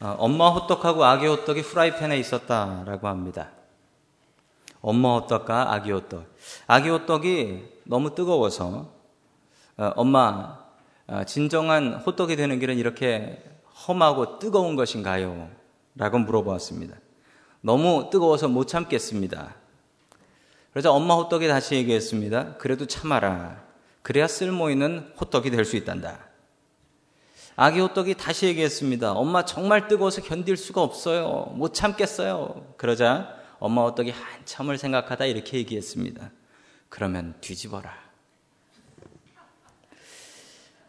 어, 엄마 호떡하고 아기 호떡이 프라이팬에 있었다라고 합니다. 엄마 호떡과 아기 호떡. 아기 호떡이 너무 뜨거워서 어, 엄마 어, 진정한 호떡이 되는 길은 이렇게 험하고 뜨거운 것인가요? 라고 물어보았습니다. 너무 뜨거워서 못 참겠습니다. 그래서 엄마 호떡이 다시 얘기했습니다. 그래도 참아라. 그래야 쓸모 있는 호떡이 될 수 있단다. 아기 호떡이 다시 얘기했습니다. 엄마 정말 뜨거워서 견딜 수가 없어요. 못 참겠어요. 그러자 엄마 호떡이 한참을 생각하다 이렇게 얘기했습니다. 그러면 뒤집어라.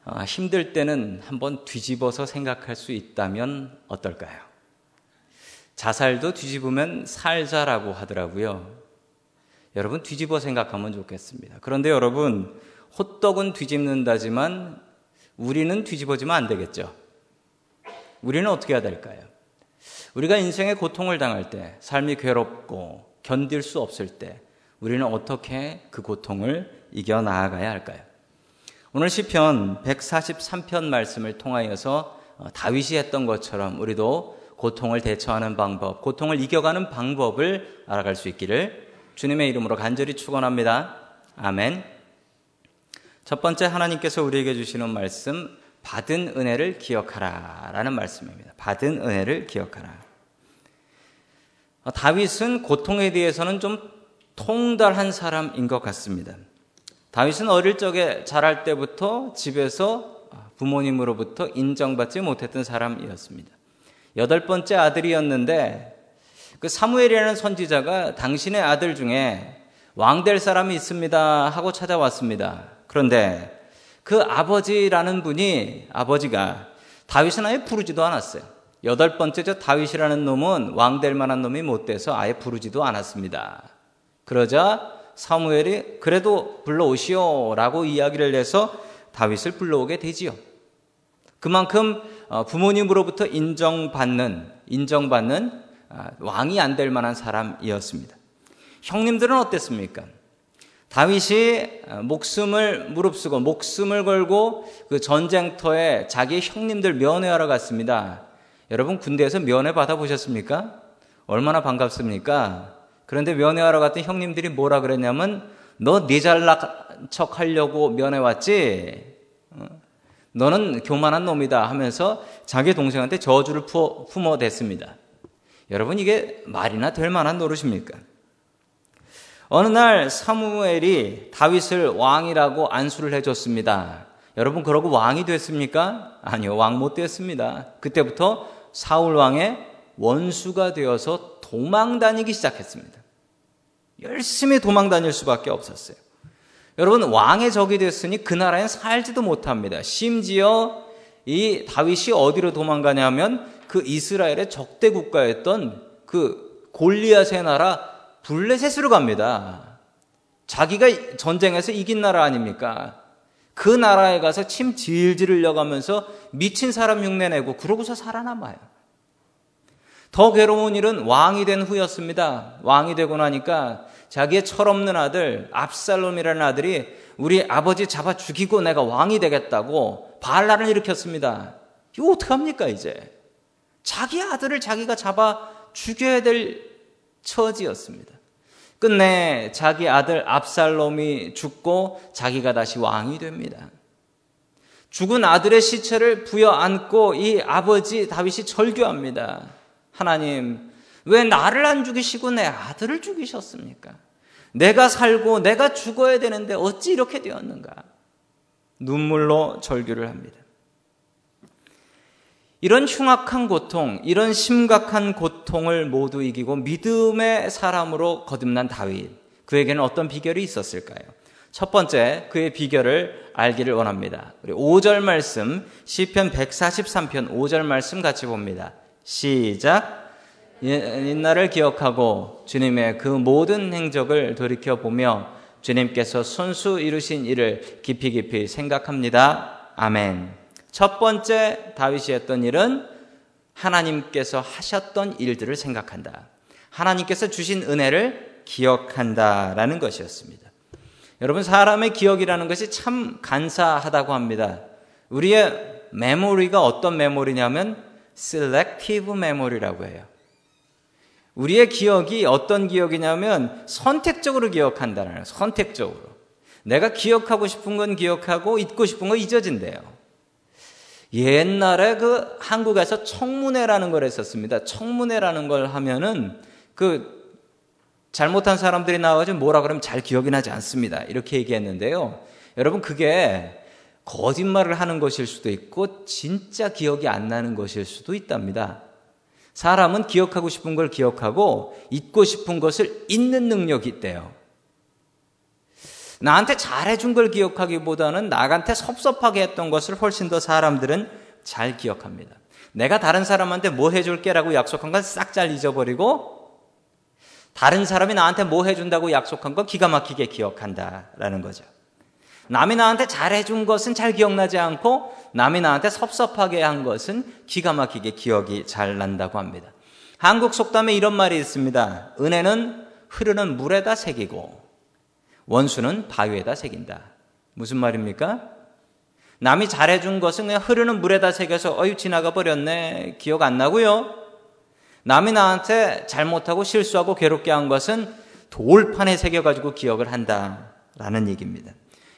아, 힘들 때는 한번 뒤집어서 생각할 수 있다면 어떨까요? 자살도 뒤집으면 살자라고 하더라고요. 여러분 뒤집어 생각하면 좋겠습니다. 그런데 여러분 호떡은 뒤집는다지만 우리는 뒤집어지면 안 되겠죠. 우리는 어떻게 해야 될까요? 우리가 인생의 고통을 당할 때, 삶이 괴롭고 견딜 수 없을 때, 우리는 어떻게 그 고통을 이겨 나아가야 할까요? 오늘 시편 143편 말씀을 통하여서 어, 다윗이 했던 것처럼 우리도 고통을 대처하는 방법, 고통을 이겨가는 방법을 알아갈 수 있기를 주님의 이름으로 간절히 축원합니다. 아멘. 첫 번째 하나님께서 우리에게 주시는 말씀 받은 은혜를 기억하라 라는 말씀입니다. 받은 은혜를 기억하라. 어, 다윗은 고통에 대해서는 좀 통달한 사람인 것 같습니다. 다윗은 어릴 적에 자랄 때부터 집에서 부모님으로부터 인정받지 못했던 사람이었습니다. 여덟 번째 아들이었는데 그 사무엘이라는 선지자가 당신의 아들 중에 왕 될 사람이 있습니다 하고 찾아왔습니다. 그런데 그 아버지라는 분이 아버지가 다윗은 아예 부르지도 않았어요. 여덟 번째 저 다윗이라는 놈은 왕 될 만한 놈이 못 돼서 아예 부르지도 않았습니다. 그러자 사무엘이 그래도 불러오시오라고 이야기를 해서 다윗을 불러오게 되지요. 그만큼 어, 부모님으로부터 인정받는 인정받는 아, 왕이 안 될 만한 사람이었습니다. 형님들은 어땠습니까? 다윗이 목숨을 무릅쓰고 목숨을 걸고 그 전쟁터에 자기 형님들 면회하러 갔습니다. 여러분 군대에서 면회 받아 보셨습니까? 얼마나 반갑습니까? 그런데 면회하러 갔던 형님들이 뭐라 그랬냐면 너 네 잘난 척 하려고 면회 왔지? 어? 너는 교만한 놈이다 하면서 자기 동생한테 저주를 품어댔습니다. 여러분 이게 말이나 될 만한 노릇입니까? 어느 날 사무엘이 다윗을 왕이라고 안수를 해줬습니다. 여러분 그러고 왕이 됐습니까? 아니요 왕 못 됐습니다. 그때부터 사울 왕의 원수가 되어서 도망 다니기 시작했습니다. 열심히 도망 다닐 수밖에 없었어요. 여러분 왕의 적이 됐으니 그 나라엔 살지도 못합니다. 심지어 이 다윗이 어디로 도망가냐면 그 이스라엘의 적대 국가였던 그 골리앗의 나라 블레셋으로 갑니다. 자기가 전쟁에서 이긴 나라 아닙니까? 그 나라에 가서 침 질질 흘려가면서 미친 사람 흉내내고 그러고서 살아남아요. 더 괴로운 일은 왕이 된 후였습니다. 왕이 되고 나니까 자기의 철없는 아들 압살롬이라는 아들이 우리 아버지 잡아 죽이고 내가 왕이 되겠다고 반란을 일으켰습니다. 이거 어떡합니까 이제? 자기 아들을 자기가 잡아 죽여야 될 처지였습니다. 끝내 자기 아들 압살롬이 죽고 자기가 다시 왕이 됩니다. 죽은 아들의 시체를 부여 안고 이 아버지 다윗이 절규합니다. 하나님, 왜 나를 안 죽이시고 내 아들을 죽이셨습니까? 내가 살고 내가 죽어야 되는데 어찌 이렇게 되었는가? 눈물로 절규를 합니다. 이런 흉악한 고통, 이런 심각한 고통을 모두 이기고 믿음의 사람으로 거듭난 다윗. 그에게는 어떤 비결이 있었을까요? 첫 번째, 그의 비결을 알기를 원합니다. 우리 5절 말씀, 시편 143편 5절 말씀 같이 봅니다. 시작. 옛날을 기억하고 주님의 그 모든 행적을 돌이켜 보며 주님께서 손수 이루신 일을 깊이 깊이 생각합니다. 아멘. 첫 번째 다윗이 했던 일은 하나님께서 하셨던 일들을 생각한다. 하나님께서 주신 은혜를 기억한다라는 것이었습니다. 여러분, 사람의 기억이라는 것이 참 간사하다고 합니다. 우리의 메모리가 어떤 메모리냐면 selective memory라고 해요. 우리의 기억이 어떤 기억이냐면 선택적으로 기억한다는. 선택적으로. 내가 기억하고 싶은 건 기억하고 잊고 싶은 건 잊어진대요. 옛날에 그 한국에서 청문회라는 걸 했었습니다. 청문회라는 걸 하면은 그 잘못한 사람들이 나와가지고 뭐라 그러면 잘 기억이 나지 않습니다. 이렇게 얘기했는데요. 여러분 그게 거짓말을 하는 것일 수도 있고 진짜 기억이 안 나는 것일 수도 있답니다. 사람은 기억하고 싶은 걸 기억하고 잊고 싶은 것을 잊는 능력이 있대요. 나한테 잘해준 걸 기억하기보다는 나한테 섭섭하게 했던 것을 훨씬 더 사람들은 잘 기억합니다. 내가 다른 사람한테 뭐 해줄게라고 약속한 건 싹 잘 잊어버리고 다른 사람이 나한테 뭐 해준다고 약속한 건 기가 막히게 기억한다라는 거죠. 남이 나한테 잘해준 것은 잘 기억나지 않고 남이 나한테 섭섭하게 한 것은 기가 막히게 기억이 잘 난다고 합니다. 한국 속담에 이런 말이 있습니다. 은혜는 흐르는 물에다 새기고 원수는 바위에다 새긴다. 무슨 말입니까? 남이 잘해준 것은 그냥 흐르는 물에다 새겨서 어유 지나가 버렸네. 기억 안 나고요. 남이 나한테 잘못하고 실수하고 괴롭게 한 것은 돌판에 새겨가지고 기억을 한다라는 얘기입니다.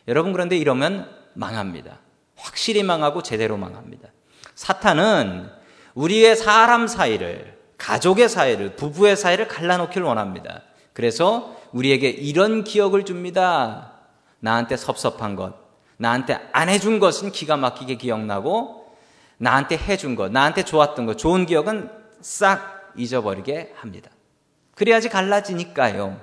여러분 그런데 이러면 망합니다. 확실히 망하고 제대로 망합니다. 사탄은 우리의 사람 사이를, 가족의 사이를, 부부의 사이를 갈라놓기를 원합니다. 그래서 우리에게 이런 기억을 줍니다. 나한테 섭섭한 것, 나한테 안 해준 것은 기가 막히게 기억나고, 나한테 해준 것, 나한테 좋았던 것, 좋은 기억은 싹 잊어버리게 합니다. 그래야지 갈라지니까요.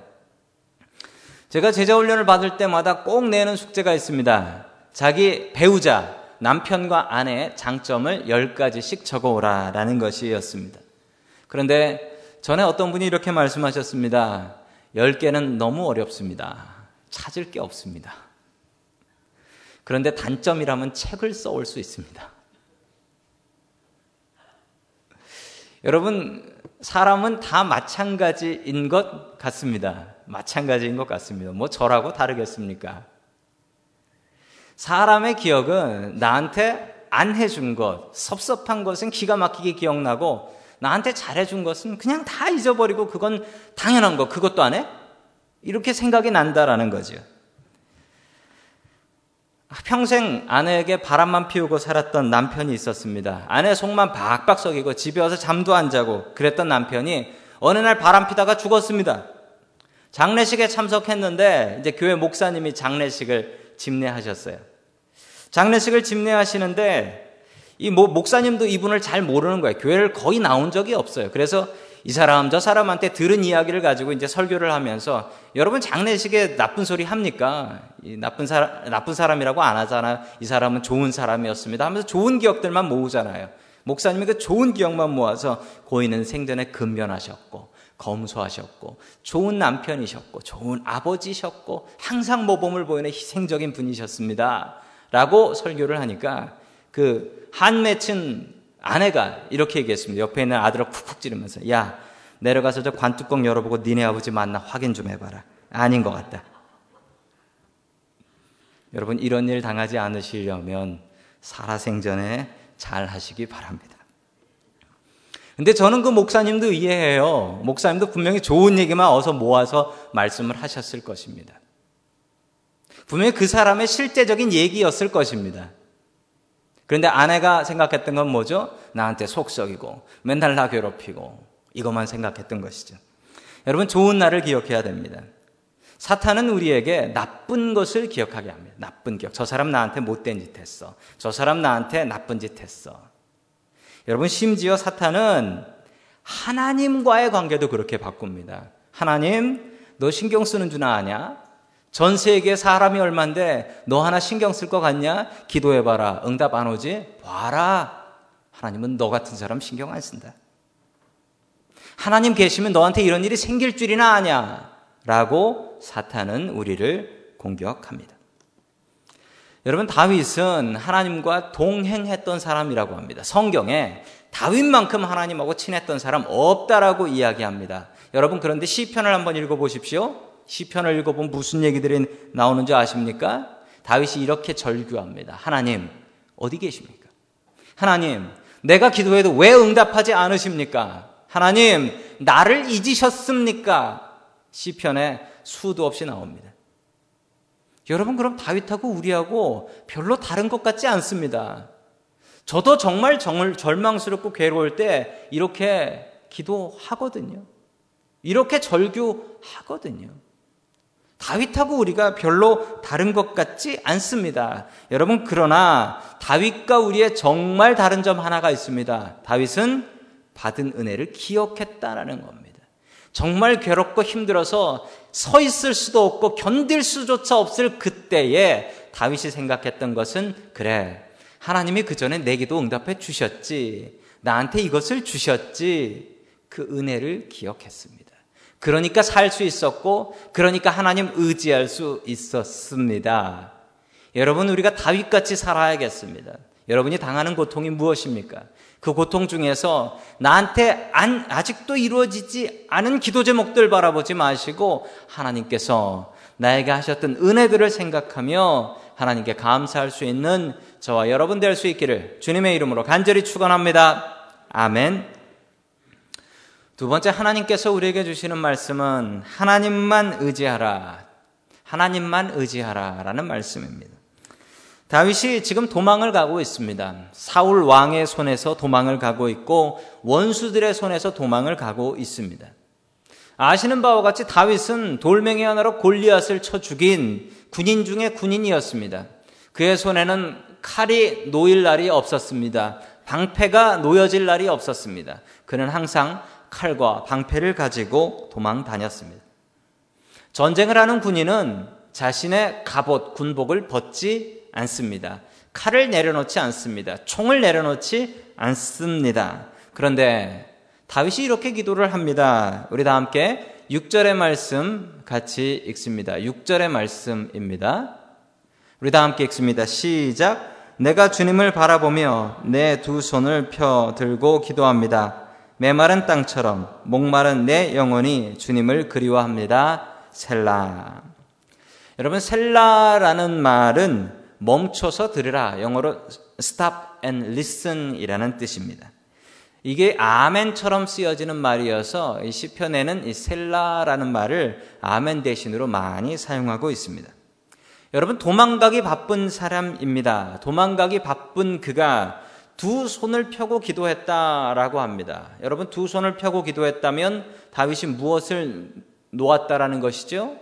제가 제자 훈련을 받을 때마다 꼭 내는 숙제가 있습니다. 자기 배우자, 남편과 아내의 장점을 10가지씩 적어오라 라는 것이었습니다. 그런데 전에 어떤 분이 이렇게 말씀하셨습니다. 10개는 너무 어렵습니다. 찾을 게 없습니다. 그런데 단점이라면 책을 써올 수 있습니다. 여러분, 사람은 다 마찬가지인 것 같습니다. 마찬가지인 것 같습니다. 뭐 저라고 다르겠습니까? 사람의 기억은 나한테 안 해준 것, 섭섭한 것은 기가 막히게 기억나고 나한테 잘해준 것은 그냥 다 잊어버리고 그건 당연한 거, 그것도 안 해? 이렇게 생각이 난다라는 거죠. 평생 아내에게 바람만 피우고 살았던 남편이 있었습니다. 아내 속만 박박 썩이고 집에 와서 잠도 안 자고 그랬던 남편이 어느 날 바람 피다가 죽었습니다. 장례식에 참석했는데 이제 교회 목사님이 장례식을 집례하셨어요. 장례식을 집례하시는데 이 목사님도 이분을 잘 모르는 거예요. 교회를 거의 나온 적이 없어요. 그래서 이 사람 저 사람한테 들은 이야기를 가지고 이제 설교를 하면서 여러분 장례식에 나쁜 소리 합니까? 나쁜 사람 나쁜 사람이라고 안 하잖아요. 이 사람은 좋은 사람이었습니다. 하면서 좋은 기억들만 모으잖아요. 목사님이 그 좋은 기억만 모아서 고인은 생전에 근면하셨고 검소하셨고 좋은 남편이셨고 좋은 아버지셨고 항상 모범을 보이는 희생적인 분이셨습니다. 라고 설교를 하니까 그 한 맺힌 아내가 이렇게 얘기했습니다. 옆에 있는 아들을 쿡쿡 찌르면서 야 내려가서 저 관뚜껑 열어보고 니네 아버지 맞나 확인 좀 해봐라. 아닌 것 같다. 여러분 이런 일 당하지 않으시려면 살아생전에 잘 하시기 바랍니다. 근데 저는 그 목사님도 이해해요. 목사님도 분명히 좋은 얘기만 어서 모아서 말씀을 하셨을 것입니다. 분명히 그 사람의 실제적인 얘기였을 것입니다. 그런데 아내가 생각했던 건 뭐죠? 나한테 속썩이고 맨날 나 괴롭히고 이것만 생각했던 것이죠. 여러분 좋은 날을 기억해야 됩니다. 사탄은 우리에게 나쁜 것을 기억하게 합니다. 나쁜 기억. 저 사람 나한테 못된 짓 했어. 저 사람 나한테 나쁜 짓 했어. 여러분 심지어 사탄은 하나님과의 관계도 그렇게 바꿉니다. 하나님, 너 신경 쓰는 줄 아냐? 전 세계에 사람이 얼만데 너 하나 신경 쓸 것 같냐? 기도해봐라. 응답 안 오지? 봐라. 하나님은 너 같은 사람 신경 안 쓴다. 하나님 계시면 너한테 이런 일이 생길 줄이나 아냐? 라고 사탄은 우리를 공격합니다. 여러분, 다윗은 하나님과 동행했던 사람이라고 합니다. 성경에 다윗만큼 하나님하고 친했던 사람 없다라고 이야기합니다. 여러분, 그런데 시편을 한번 읽어보십시오. 시편을 읽어보면 무슨 얘기들이 나오는지 아십니까? 다윗이 이렇게 절규합니다. 하나님, 어디 계십니까? 하나님, 내가 기도해도 왜 응답하지 않으십니까? 하나님, 나를 잊으셨습니까? 시편에 수도 없이 나옵니다. 여러분, 그럼 다윗하고 우리하고 별로 다른 것 같지 않습니다. 저도 정말 정을 절망스럽고 괴로울 때 이렇게 기도하거든요. 이렇게 절규하거든요. 다윗하고 우리가 별로 다른 것 같지 않습니다. 여러분, 그러나 다윗과 우리의 정말 다른 점 하나가 있습니다. 다윗은 받은 은혜를 기억했다라는 겁니다. 정말 괴롭고 힘들어서 서 있을 수도 없고 견딜 수조차 없을 그때에 다윗이 생각했던 것은 그래. 하나님이 그 전에 내게도 응답해 주셨지. 나한테 이것을 주셨지. 그 은혜를 기억했습니다. 그러니까 살 수 있었고, 그러니까 하나님 의지할 수 있었습니다. 여러분, 우리가 다윗같이 살아야겠습니다. 여러분이 당하는 고통이 무엇입니까? 그 고통 중에서 나한테 안, 아직도 이루어지지 않은 기도 제목들 바라보지 마시고 하나님께서 나에게 하셨던 은혜들을 생각하며 하나님께 감사할 수 있는 저와 여러분 될 수 있기를 주님의 이름으로 간절히 축원합니다. 아멘. 두 번째 하나님께서 우리에게 주시는 말씀은 하나님만 의지하라. 하나님만 의지하라라는 말씀입니다. 다윗이 지금 도망을 가고 있습니다. 사울 왕의 손에서 도망을 가고 있고 원수들의 손에서 도망을 가고 있습니다. 아시는 바와 같이 다윗은 돌멩이 하나로 골리앗을 쳐 죽인 군인 중의 군인이었습니다. 그의 손에는 칼이 놓일 날이 없었습니다. 방패가 놓여질 날이 없었습니다. 그는 항상 칼과 방패를 가지고 도망 다녔습니다. 전쟁을 하는 군인은 자신의 갑옷, 군복을 벗지 않습니다. 칼을 내려놓지 않습니다. 총을 내려놓지 않습니다. 그런데 다윗이 이렇게 기도를 합니다. 우리 다 함께 6절의 말씀 같이 읽습니다. 6절의 말씀입니다. 우리 다 함께 읽습니다. 시작. 내가 주님을 바라보며 내 두 손을 펴 들고 기도합니다. 메마른 땅처럼 목마른 내 영혼이 주님을 그리워합니다. 셀라. 여러분 셀라라는 말은 멈춰서 들으라. 영어로 stop and listen이라는 뜻입니다. 이게 아멘처럼 쓰여지는 말이어서 이 시편에는 이 셀라라는 말을 아멘 대신으로 많이 사용하고 있습니다. 여러분 도망가기 바쁜 사람입니다. 도망가기 바쁜 그가 두 손을 펴고 기도했다라고 합니다. 여러분 두 손을 펴고 기도했다면 다윗이 무엇을 놓았다라는 것이죠?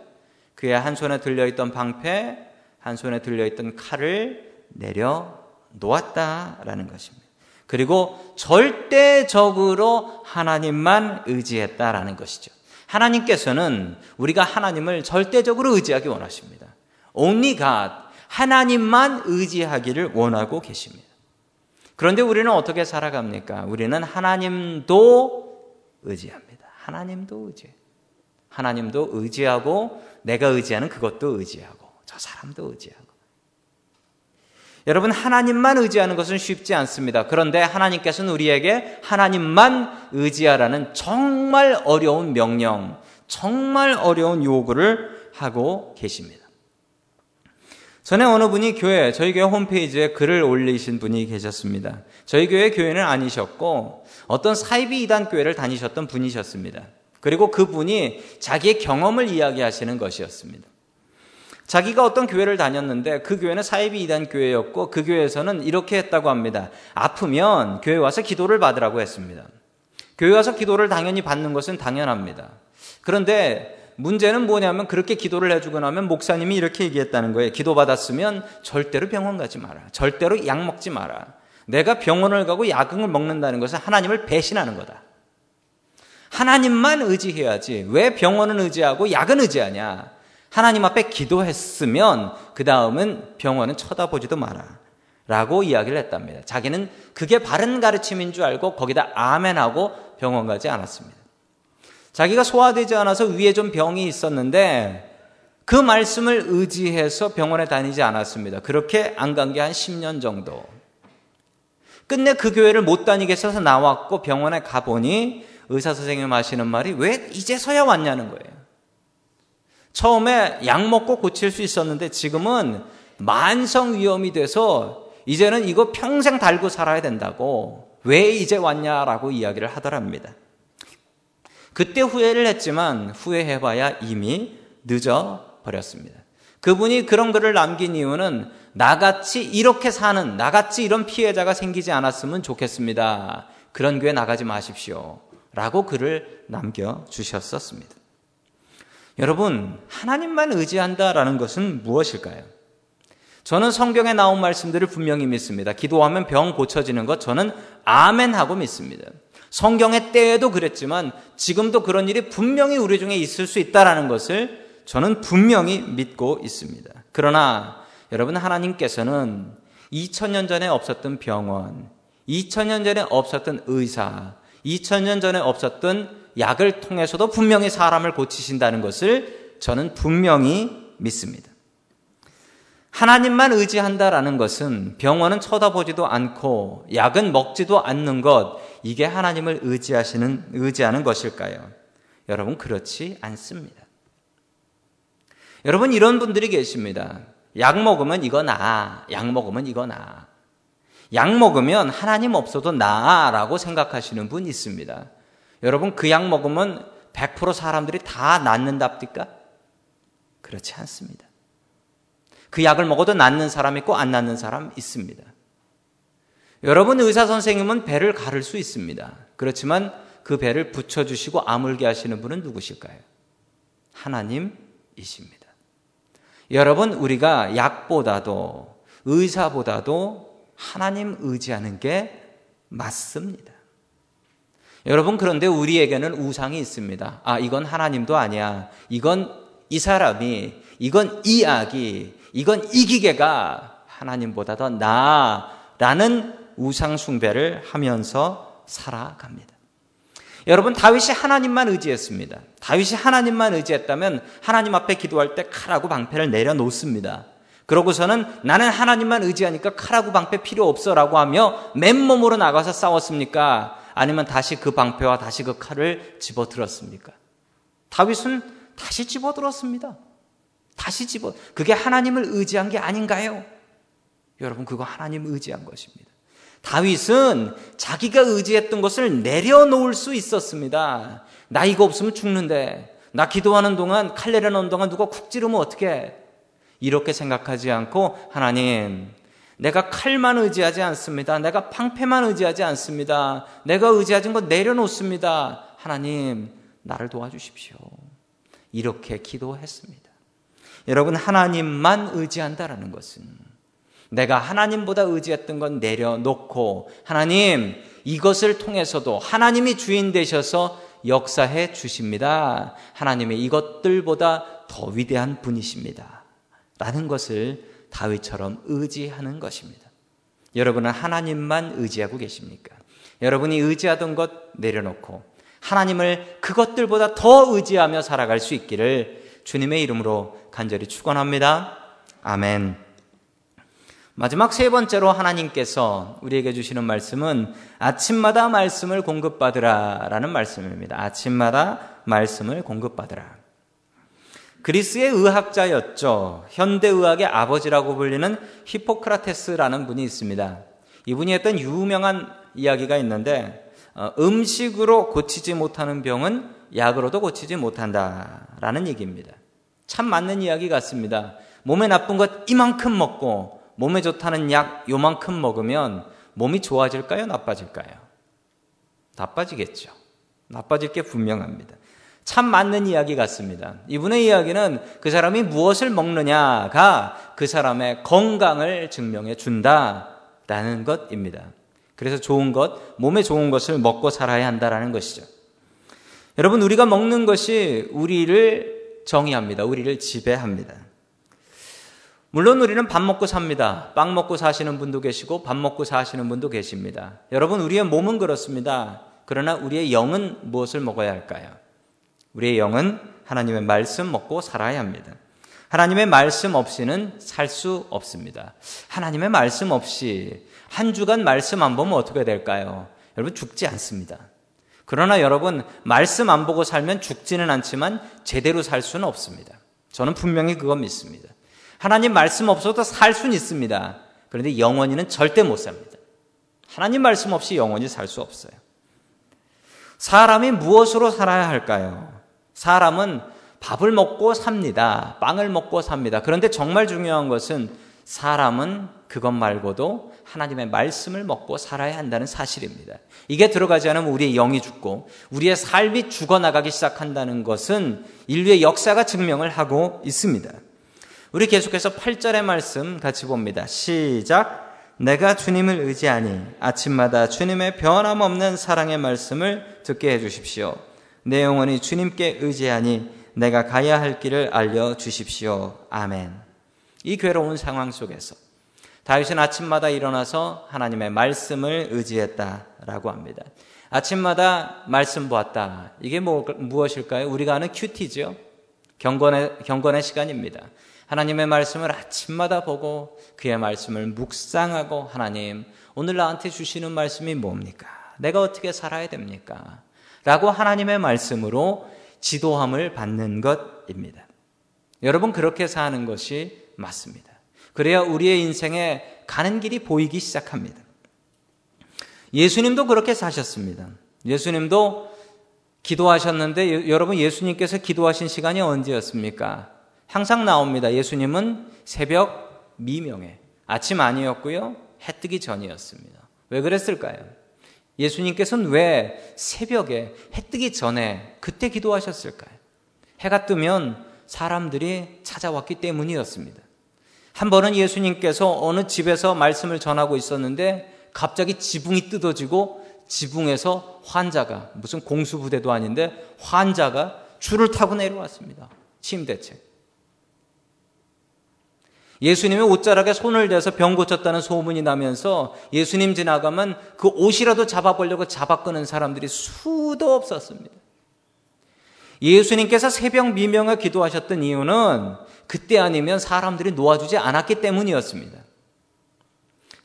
그의 한 손에 들려있던 방패, 한 손에 들려있던 칼을 내려 놓았다라는 것입니다. 그리고 절대적으로 하나님만 의지했다라는 것이죠. 하나님께서는 우리가 하나님을 절대적으로 의지하기 원하십니다. Only God, 하나님만 의지하기를 원하고 계십니다. 그런데 우리는 어떻게 살아갑니까? 우리는 하나님도 의지합니다. 하나님도 의지. 하나님도 의지하고 내가 의지하는 그것도 의지하고 저 사람도 의지하고. 여러분 하나님만 의지하는 것은 쉽지 않습니다. 그런데 하나님께서는 우리에게 하나님만 의지하라는 정말 어려운 명령, 정말 어려운 요구를 하고 계십니다. 전에 어느 분이 교회, 저희 교회 홈페이지에 글을 올리신 분이 계셨습니다. 저희 교회 교회는 아니셨고 어떤 사이비 이단 교회를 다니셨던 분이셨습니다. 그리고 그분이 자기의 경험을 이야기하시는 것이었습니다. 자기가 어떤 교회를 다녔는데 그 교회는 사이비 이단 교회였고 그 교회에서는 이렇게 했다고 합니다. 아프면 교회 와서 기도를 받으라고 했습니다. 교회 와서 기도를 당연히 받는 것은 당연합니다. 그런데 문제는 뭐냐면 그렇게 기도를 해주고 나면 목사님이 이렇게 얘기했다는 거예요. 기도 받았으면 절대로 병원 가지 마라. 절대로 약 먹지 마라. 내가 병원을 가고 약을 먹는다는 것은 하나님을 배신하는 거다. 하나님만 의지해야지. 왜 병원은 의지하고 약은 의지하냐? 하나님 앞에 기도했으면 그 다음은 병원은 쳐다보지도 마라. 라고 이야기를 했답니다. 자기는 그게 바른 가르침인 줄 알고 거기다 아멘하고 병원 가지 않았습니다. 자기가 소화되지 않아서 위에 좀 병이 있었는데 그 말씀을 의지해서 병원에 다니지 않았습니다. 그렇게 안 간 게 한 10년 정도. 끝내 그 교회를 못 다니겠어서 나왔고 병원에 가보니 의사 선생님 하시는 말이 왜 이제서야 왔냐는 거예요. 처음에 약 먹고 고칠 수 있었는데 지금은 만성 위험이 돼서 이제는 이거 평생 달고 살아야 된다고 왜 이제 왔냐라고 이야기를 하더랍니다. 그때 후회를 했지만 후회해봐야 이미 늦어 버렸습니다. 그분이 그런 글을 남긴 이유는 나같이 이렇게 사는, 나같이 이런 피해자가 생기지 않았으면 좋겠습니다. 그런 교회 나가지 마십시오. 라고 글을 남겨주셨었습니다. 여러분, 하나님만 의지한다라는 것은 무엇일까요? 저는 성경에 나온 말씀들을 분명히 믿습니다. 기도하면 병 고쳐지는 것 저는 아멘 하고 믿습니다. 성경의 때에도 그랬지만 지금도 그런 일이 분명히 우리 중에 있을 수 있다라는 것을 저는 분명히 믿고 있습니다. 그러나 여러분 하나님께서는 2000년 전에 없었던 병원, 2000년 전에 없었던 의사, 2000년 전에 없었던 약을 통해서도 분명히 사람을 고치신다는 것을 저는 분명히 믿습니다. 하나님만 의지한다라는 것은 병원은 쳐다보지도 않고 약은 먹지도 않는 것, 이게 하나님을 의지하시는, 의지하는 것일까요? 여러분, 그렇지 않습니다. 여러분, 이런 분들이 계십니다. 약 먹으면 이거 나, 약 먹으면 이거 나. 약 먹으면 하나님 없어도 나라고 생각하시는 분 있습니다. 여러분, 그 약 먹으면 100% 사람들이 다 낫는답니까? 그렇지 않습니다. 그 약을 먹어도 낫는 사람 있고 안 낫는 사람 있습니다. 여러분 의사 선생님은 배를 가를 수 있습니다. 그렇지만 그 배를 붙여주시고 아물게 하시는 분은 누구실까요? 하나님이십니다. 여러분 우리가 약보다도 의사보다도 하나님 의지하는 게 맞습니다. 여러분 그런데 우리에게는 우상이 있습니다. 아 이건 하나님도 아니야. 이건 이 사람이 이건 이 악이 이건 이기게가 하나님보다 더 나아 라는 우상숭배를 하면서 살아갑니다. 여러분 다윗이 하나님만 의지했습니다. 다윗이 하나님만 의지했다면 하나님 앞에 기도할 때 칼하고 방패를 내려놓습니다. 그러고서는 나는 하나님만 의지하니까 칼하고 방패 필요 없어라고 하며 맨몸으로 나가서 싸웠습니까? 아니면 다시 그 방패와 다시 그 칼을 집어들었습니까? 다윗은 다시 집어들었습니다. 다시 집어. 그게 하나님을 의지한 게 아닌가요? 여러분, 그거 하나님 의지한 것입니다. 다윗은 자기가 의지했던 것을 내려놓을 수 있었습니다. 나 이거 없으면 죽는데. 나 기도하는 동안, 칼 내려놓는 동안 누가 쿡 찌르면 어떻게 이렇게 생각하지 않고, 하나님, 내가 칼만 의지하지 않습니다. 내가 방패만 의지하지 않습니다. 내가 의지하는 것 내려놓습니다. 하나님, 나를 도와주십시오. 이렇게 기도했습니다. 여러분 하나님만 의지한다라는 것은 내가 하나님보다 의지했던 건 내려놓고 하나님 이것을 통해서도 하나님이 주인 되셔서 역사해 주십니다. 하나님의 이것들보다 더 위대한 분이십니다. 라는 것을 다윗처럼 의지하는 것입니다. 여러분은 하나님만 의지하고 계십니까? 여러분이 의지하던 것 내려놓고 하나님을 그것들보다 더 의지하며 살아갈 수 있기를 주님의 이름으로 간절히 축원합니다. 아멘. 마지막 세 번째로 하나님께서 우리에게 주시는 말씀은 아침마다 말씀을 공급받으라 라는 말씀입니다. 아침마다 말씀을 공급받으라. 그리스의 의학자였죠. 현대 의학의 아버지라고 불리는 히포크라테스라는 분이 있습니다. 이분이 했던 유명한 이야기가 있는데 어, 음식으로 고치지 못하는 병은 약으로도 고치지 못한다 라는 얘기입니다. 참 맞는 이야기 같습니다. 몸에 나쁜 것 이만큼 먹고 몸에 좋다는 약 요만큼 먹으면 몸이 좋아질까요? 나빠질까요? 나빠지겠죠. 나빠질 게 분명합니다. 참 맞는 이야기 같습니다. 이분의 이야기는 그 사람이 무엇을 먹느냐가 그 사람의 건강을 증명해 준다라는 것입니다. 그래서 좋은 것, 몸에 좋은 것을 먹고 살아야 한다라는 것이죠. 여러분, 우리가 먹는 것이 우리를 정의합니다. 우리를 지배합니다. 물론 우리는 밥 먹고 삽니다. 빵 먹고 사시는 분도 계시고 밥 먹고 사시는 분도 계십니다. 여러분, 우리의 몸은 그렇습니다. 그러나 우리의 영은 무엇을 먹어야 할까요? 우리의 영은 하나님의 말씀 먹고 살아야 합니다. 하나님의 말씀 없이는 살 수 없습니다. 하나님의 말씀 없이 한 주간 말씀 안 보면 어떻게 될까요? 여러분 죽지 않습니다. 그러나 여러분, 말씀 안 보고 살면 죽지는 않지만 제대로 살 수는 없습니다. 저는 분명히 그건 믿습니다. 하나님 말씀 없어도 살 수는 있습니다. 그런데 영원히는 절대 못 삽니다. 하나님 말씀 없이 영원히 살 수 없어요. 사람이 무엇으로 살아야 할까요? 사람은 밥을 먹고 삽니다. 빵을 먹고 삽니다. 그런데 정말 중요한 것은 사람은 그것 말고도 하나님의 말씀을 먹고 살아야 한다는 사실입니다. 이게 들어가지 않으면 우리의 영이 죽고 우리의 삶이 죽어나가기 시작한다는 것은 인류의 역사가 증명을 하고 있습니다. 우리 계속해서 8절의 말씀 같이 봅니다. 시작. 내가 주님을 의지하니 아침마다 주님의 변함없는 사랑의 말씀을 듣게 해 주십시오. 내 영혼이 주님께 의지하니 내가 가야 할 길을 알려 주십시오. 아멘. 이 괴로운 상황 속에서 다윗은 아침마다 일어나서 하나님의 말씀을 의지했다라고 합니다. 아침마다 말씀 보았다. 이게 뭐, 무엇일까요? 우리가 아는 큐티죠. 경건의, 경건의 시간입니다. 하나님의 말씀을 아침마다 보고 그의 말씀을 묵상하고 하나님, 오늘 나한테 주시는 말씀이 뭡니까? 내가 어떻게 살아야 됩니까? 라고 하나님의 말씀으로 지도함을 받는 것입니다. 여러분, 그렇게 사는 것이 맞습니다. 그래야 우리의 인생에 가는 길이 보이기 시작합니다. 예수님도 그렇게 사셨습니다. 예수님도 기도하셨는데 여러분 예수님께서 기도하신 시간이 언제였습니까? 항상 나옵니다. 예수님은 새벽 미명에 아침 아니었고요. 해 뜨기 전이었습니다. 왜 그랬을까요? 예수님께서는 왜 새벽에 해 뜨기 전에 그때 기도하셨을까요? 해가 뜨면 사람들이 찾아왔기 때문이었습니다. 한 번은 예수님께서 어느 집에서 말씀을 전하고 있었는데 갑자기 지붕이 뜯어지고 지붕에서 환자가 무슨 공수부대도 아닌데 환자가 줄을 타고 내려왔습니다. 침대책. 예수님의 옷자락에 손을 대서 병 고쳤다는 소문이 나면서 예수님 지나가면 그 옷이라도 잡아보려고 잡아 끄는 사람들이 수도 없었습니다. 예수님께서 새벽 미명을 기도하셨던 이유는 그때 아니면 사람들이 놓아주지 않았기 때문이었습니다.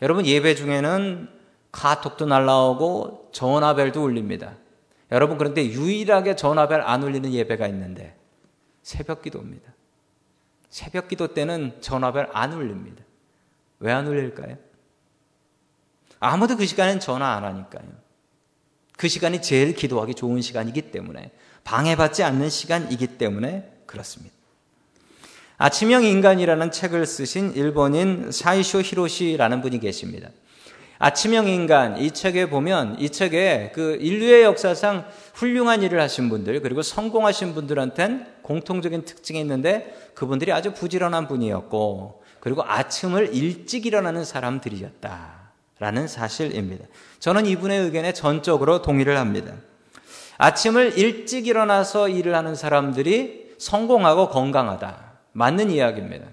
여러분 예배 중에는 카톡도 날라오고 전화벨도 울립니다. 여러분 그런데 유일하게 전화벨 안 울리는 예배가 있는데 새벽 기도입니다. 새벽 기도 때는 전화벨 안 울립니다. 왜 안 울릴까요? 아무도 그 시간엔 전화 안 하니까요. 그 시간이 제일 기도하기 좋은 시간이기 때문에 방해받지 않는 시간이기 때문에 그렇습니다. 아침형 인간이라는 책을 쓰신 일본인 사이쇼 히로시라는 분이 계십니다. 아침형 인간 이 책에 보면 이 책에 그 인류의 역사상 훌륭한 일을 하신 분들 그리고 성공하신 분들한테는 공통적인 특징이 있는데 그분들이 아주 부지런한 분이었고 그리고 아침을 일찍 일어나는 사람들이었다라는 사실입니다. 저는 이분의 의견에 전적으로 동의를 합니다. 아침을 일찍 일어나서 일을 하는 사람들이 성공하고 건강하다. 맞는 이야기입니다.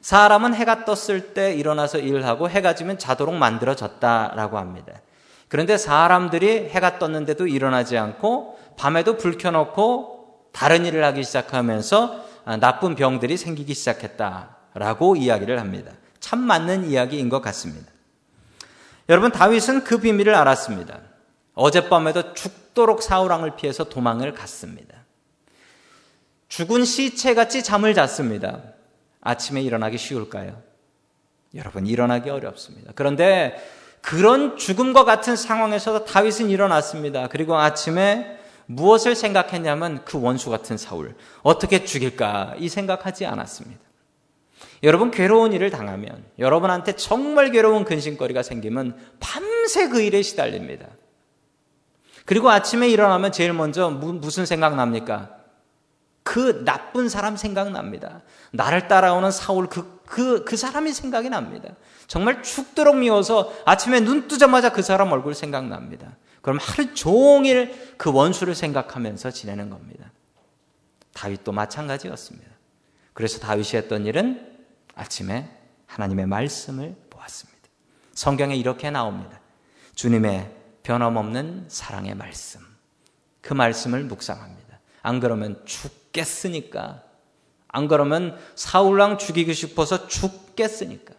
사람은 해가 떴을 때 일어나서 일하고 해가 지면 자도록 만들어졌다라고 합니다. 그런데 사람들이 해가 떴는데도 일어나지 않고 밤에도 불 켜놓고 다른 일을 하기 시작하면서 나쁜 병들이 생기기 시작했다라고 이야기를 합니다. 참 맞는 이야기인 것 같습니다. 여러분 다윗은 그 비밀을 알았습니다. 어젯밤에도 죽도록 사울왕을 피해서 도망을 갔습니다. 죽은 시체같이 잠을 잤습니다. 아침에 일어나기 쉬울까요? 여러분, 일어나기 어렵습니다. 그런데 그런 죽음과 같은 상황에서도 다윗은 일어났습니다. 그리고 아침에 무엇을 생각했냐면 그 원수 같은 사울, 어떻게 죽일까? 이 생각하지 않았습니다. 여러분, 괴로운 일을 당하면, 여러분한테 정말 괴로운 근심거리가 생기면 밤새 그 일에 시달립니다. 그리고 아침에 일어나면 제일 먼저 무슨 생각 납니까? 그 나쁜 사람 생각납니다. 나를 따라오는 사울 그, 그, 그 사람이 생각이 납니다. 정말 죽도록 미워서 아침에 눈 뜨자마자 그 사람 얼굴 생각납니다. 그럼 하루 종일 그 원수를 생각하면서 지내는 겁니다. 다윗도 마찬가지였습니다. 그래서 다윗이 했던 일은 아침에 하나님의 말씀을 보았습니다. 성경에 이렇게 나옵니다. 주님의 변함없는 사랑의 말씀. 그 말씀을 묵상합니다. 안 그러면 죽 죽겠으니까. 안 그러면 사울왕 죽이고 싶어서 죽겠으니까.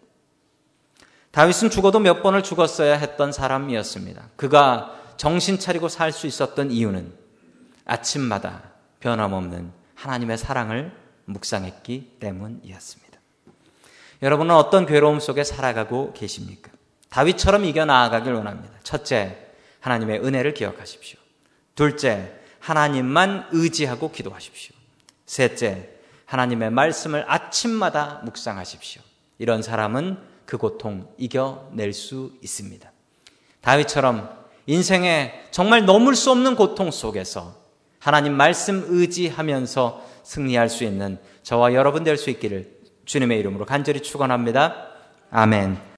다윗은 죽어도 몇 번을 죽었어야 했던 사람이었습니다. 그가 정신 차리고 살 수 있었던 이유는 아침마다 변함없는 하나님의 사랑을 묵상했기 때문이었습니다. 여러분은 어떤 괴로움 속에 살아가고 계십니까? 다윗처럼 이겨 나아가길 원합니다. 첫째, 하나님의 은혜를 기억하십시오. 둘째, 하나님만 의지하고 기도하십시오. 셋째, 하나님의 말씀을 아침마다 묵상하십시오. 이런 사람은 그 고통 이겨낼 수 있습니다. 다윗처럼 인생에 정말 넘을 수 없는 고통 속에서 하나님 말씀 의지하면서 승리할 수 있는 저와 여러분 될 수 있기를 주님의 이름으로 간절히 축원합니다. 아멘.